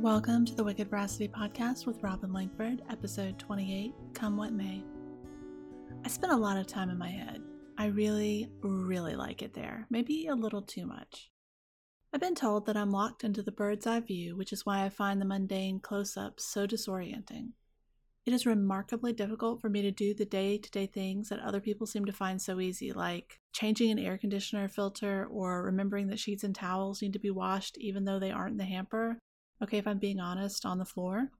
Welcome to the Wicked Veracity Podcast with Robin Langford, episode 28 Come What May. I spent a lot of time in my head. I really, really like it there, maybe a little too much. I've been told that I'm locked into the bird's eye view, which is why I find the mundane close ups so disorienting. It is remarkably difficult for me to do the day to day things that other people seem to find so easy, like changing an air conditioner filter or remembering that sheets and towels need to be washed even though they aren't in the hamper, okay, if I'm being honest, on the floor.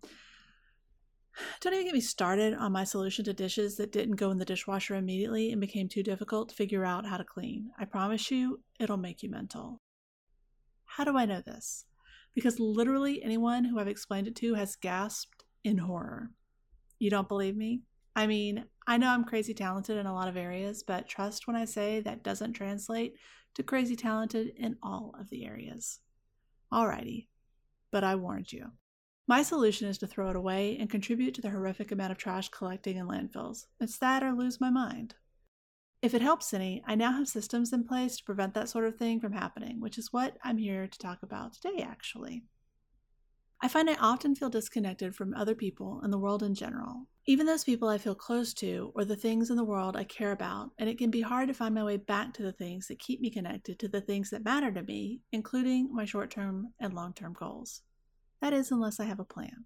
Don't even get me started on my solution to dishes that didn't go in the dishwasher immediately and became too difficult to figure out how to clean. I promise you, it'll make you mental. How do I know this? Because literally anyone who I've explained it to has gasped in horror. You don't believe me? I mean, I know I'm crazy talented in a lot of areas, but trust when I say that doesn't translate to crazy talented in all of the areas. Alrighty, but I warned you. My solution is to throw it away and contribute to the horrific amount of trash collecting in landfills. It's that or lose my mind. If it helps any, I now have systems in place to prevent that sort of thing from happening, which is what I'm here to talk about today, actually. I find I often feel disconnected from other people and the world in general, even those people I feel close to or the things in the world I care about, and it can be hard to find my way back to the things that keep me connected to the things that matter to me, including my short term and long term goals. That is, unless I have a plan.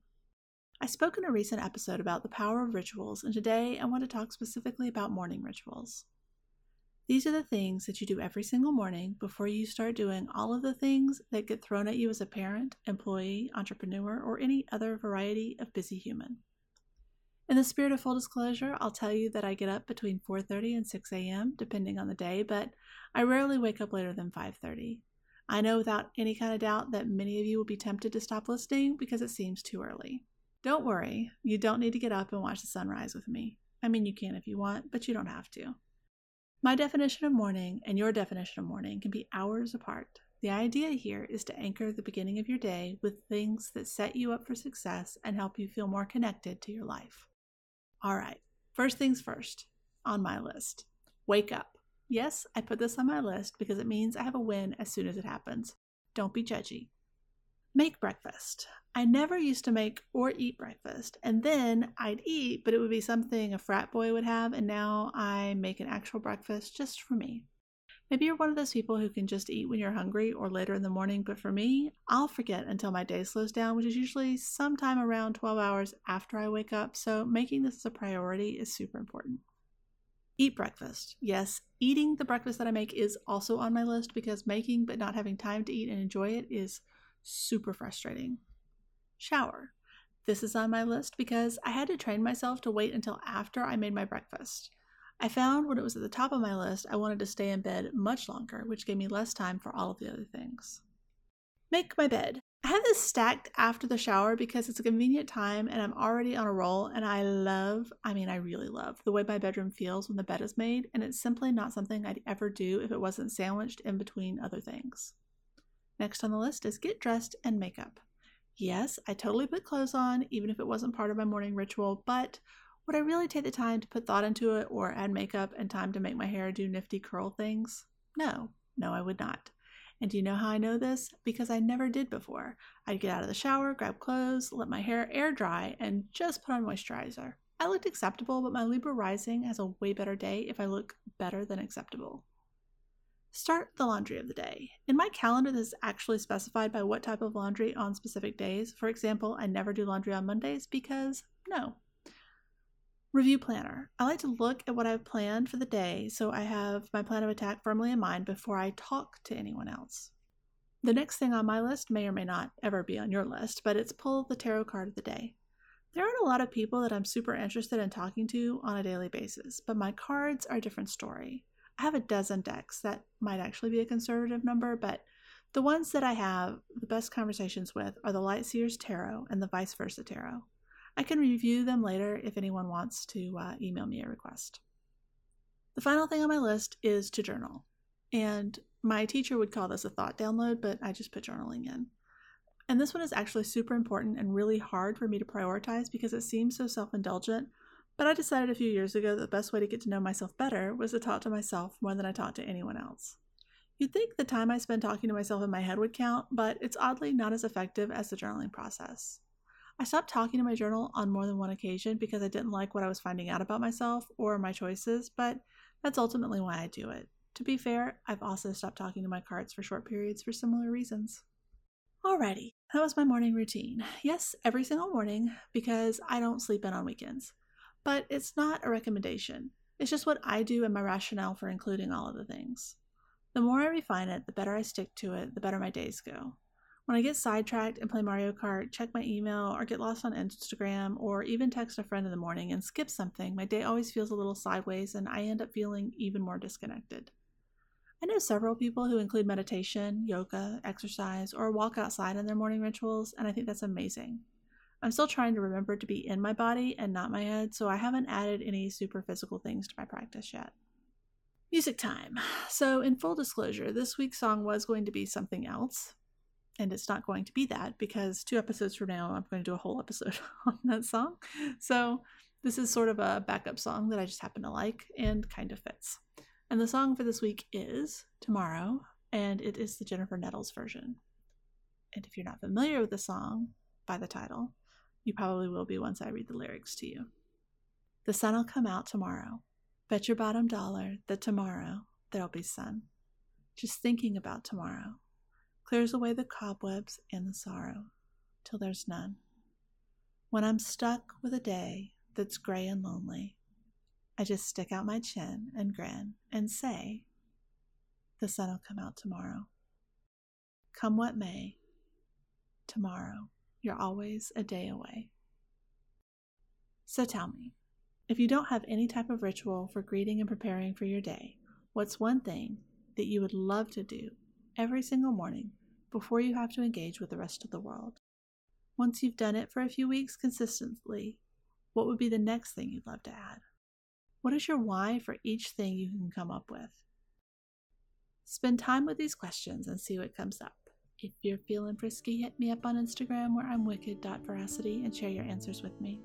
I spoke in a recent episode about the power of rituals, and today I want to talk specifically about morning rituals. These are the things that you do every single morning before you start doing all of the things that get thrown at you as a parent, employee, entrepreneur, or any other variety of busy human. In the spirit of full disclosure, I'll tell you that I get up between 4:30 and 6 a.m. depending on the day, but I rarely wake up later than 5:30. I know without any kind of doubt that many of you will be tempted to stop listening because it seems too early. Don't worry, you don't need to get up and watch the sunrise with me. I mean, you can if you want, but you don't have to. My definition of morning and your definition of morning can be hours apart. The idea here is to anchor the beginning of your day with things that set you up for success and help you feel more connected to your life. All right, first things first on my list wake up. Yes, I put this on my list because it means I have a win as soon as it happens. Don't be judgy. Make breakfast. I never used to make or eat breakfast, and then I'd eat, but it would be something a frat boy would have, and now I make an actual breakfast just for me. Maybe you're one of those people who can just eat when you're hungry or later in the morning, but for me, I'll forget until my day slows down, which is usually sometime around 12 hours after I wake up, so making this a priority is super important. Eat breakfast. Yes, eating the breakfast that I make is also on my list because making but not having time to eat and enjoy it is super frustrating. Shower. This is on my list because I had to train myself to wait until after I made my breakfast. I found when it was at the top of my list, I wanted to stay in bed much longer, which gave me less time for all of the other things. Make my bed. I have this stacked after the shower because it's a convenient time and I'm already on a roll and I love, I mean, I really love the way my bedroom feels when the bed is made, and it's simply not something I'd ever do if it wasn't sandwiched in between other things. Next on the list is get dressed and makeup. Yes, I totally put clothes on, even if it wasn't part of my morning ritual, but would I really take the time to put thought into it or add makeup and time to make my hair do nifty curl things? No, no, I would not. And do you know how I know this? Because I never did before. I'd get out of the shower, grab clothes, let my hair air dry, and just put on moisturizer. I looked acceptable, but my Libra rising has a way better day if I look better than acceptable. Start the laundry of the day. In my calendar, this is actually specified by what type of laundry on specific days. For example, I never do laundry on Mondays because no. Review planner. I like to look at what I've planned for the day so I have my plan of attack firmly in mind before I talk to anyone else. The next thing on my list may or may not ever be on your list, but it's pull the tarot card of the day. There aren't a lot of people that I'm super interested in talking to on a daily basis, but my cards are a different story. I have a dozen decks. That might actually be a conservative number, but the ones that I have the best conversations with are the Light Seers Tarot and the Vice Versa Tarot. I can review them later if anyone wants to uh, email me a request. The final thing on my list is to journal. And my teacher would call this a thought download, but I just put journaling in. And this one is actually super important and really hard for me to prioritize because it seems so self indulgent, but I decided a few years ago that the best way to get to know myself better was to talk to myself more than I talk to anyone else. You'd think the time I spend talking to myself in my head would count, but it's oddly not as effective as the journaling process. I stopped talking to my journal on more than one occasion because I didn't like what I was finding out about myself or my choices, but that's ultimately why I do it. To be fair, I've also stopped talking to my cards for short periods for similar reasons. Alrighty, that was my morning routine. Yes, every single morning because I don't sleep in on weekends. But it's not a recommendation. It's just what I do and my rationale for including all of the things. The more I refine it, the better I stick to it, the better my days go. When I get sidetracked and play Mario Kart, check my email, or get lost on Instagram, or even text a friend in the morning and skip something, my day always feels a little sideways and I end up feeling even more disconnected. I know several people who include meditation, yoga, exercise, or walk outside in their morning rituals, and I think that's amazing. I'm still trying to remember to be in my body and not my head, so I haven't added any super physical things to my practice yet. Music time. So, in full disclosure, this week's song was going to be something else, and it's not going to be that because two episodes from now, I'm going to do a whole episode on that song. So, this is sort of a backup song that I just happen to like and kind of fits. And the song for this week is Tomorrow, and it is the Jennifer Nettles version. And if you're not familiar with the song by the title, you probably will be once I read the lyrics to you. The sun'll come out tomorrow. Bet your bottom dollar that tomorrow there'll be sun. Just thinking about tomorrow clears away the cobwebs and the sorrow till there's none. When I'm stuck with a day that's gray and lonely, I just stick out my chin and grin and say, The sun'll come out tomorrow. Come what may, tomorrow, you're always a day away. So tell me, if you don't have any type of ritual for greeting and preparing for your day, what's one thing that you would love to do every single morning before you have to engage with the rest of the world? Once you've done it for a few weeks consistently, what would be the next thing you'd love to add? What is your why for each thing you can come up with? Spend time with these questions and see what comes up. If you're feeling frisky, hit me up on Instagram where I'm wicked.veracity and share your answers with me.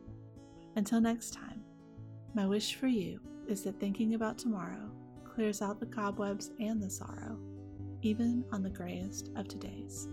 Until next time, my wish for you is that thinking about tomorrow clears out the cobwebs and the sorrow, even on the grayest of todays.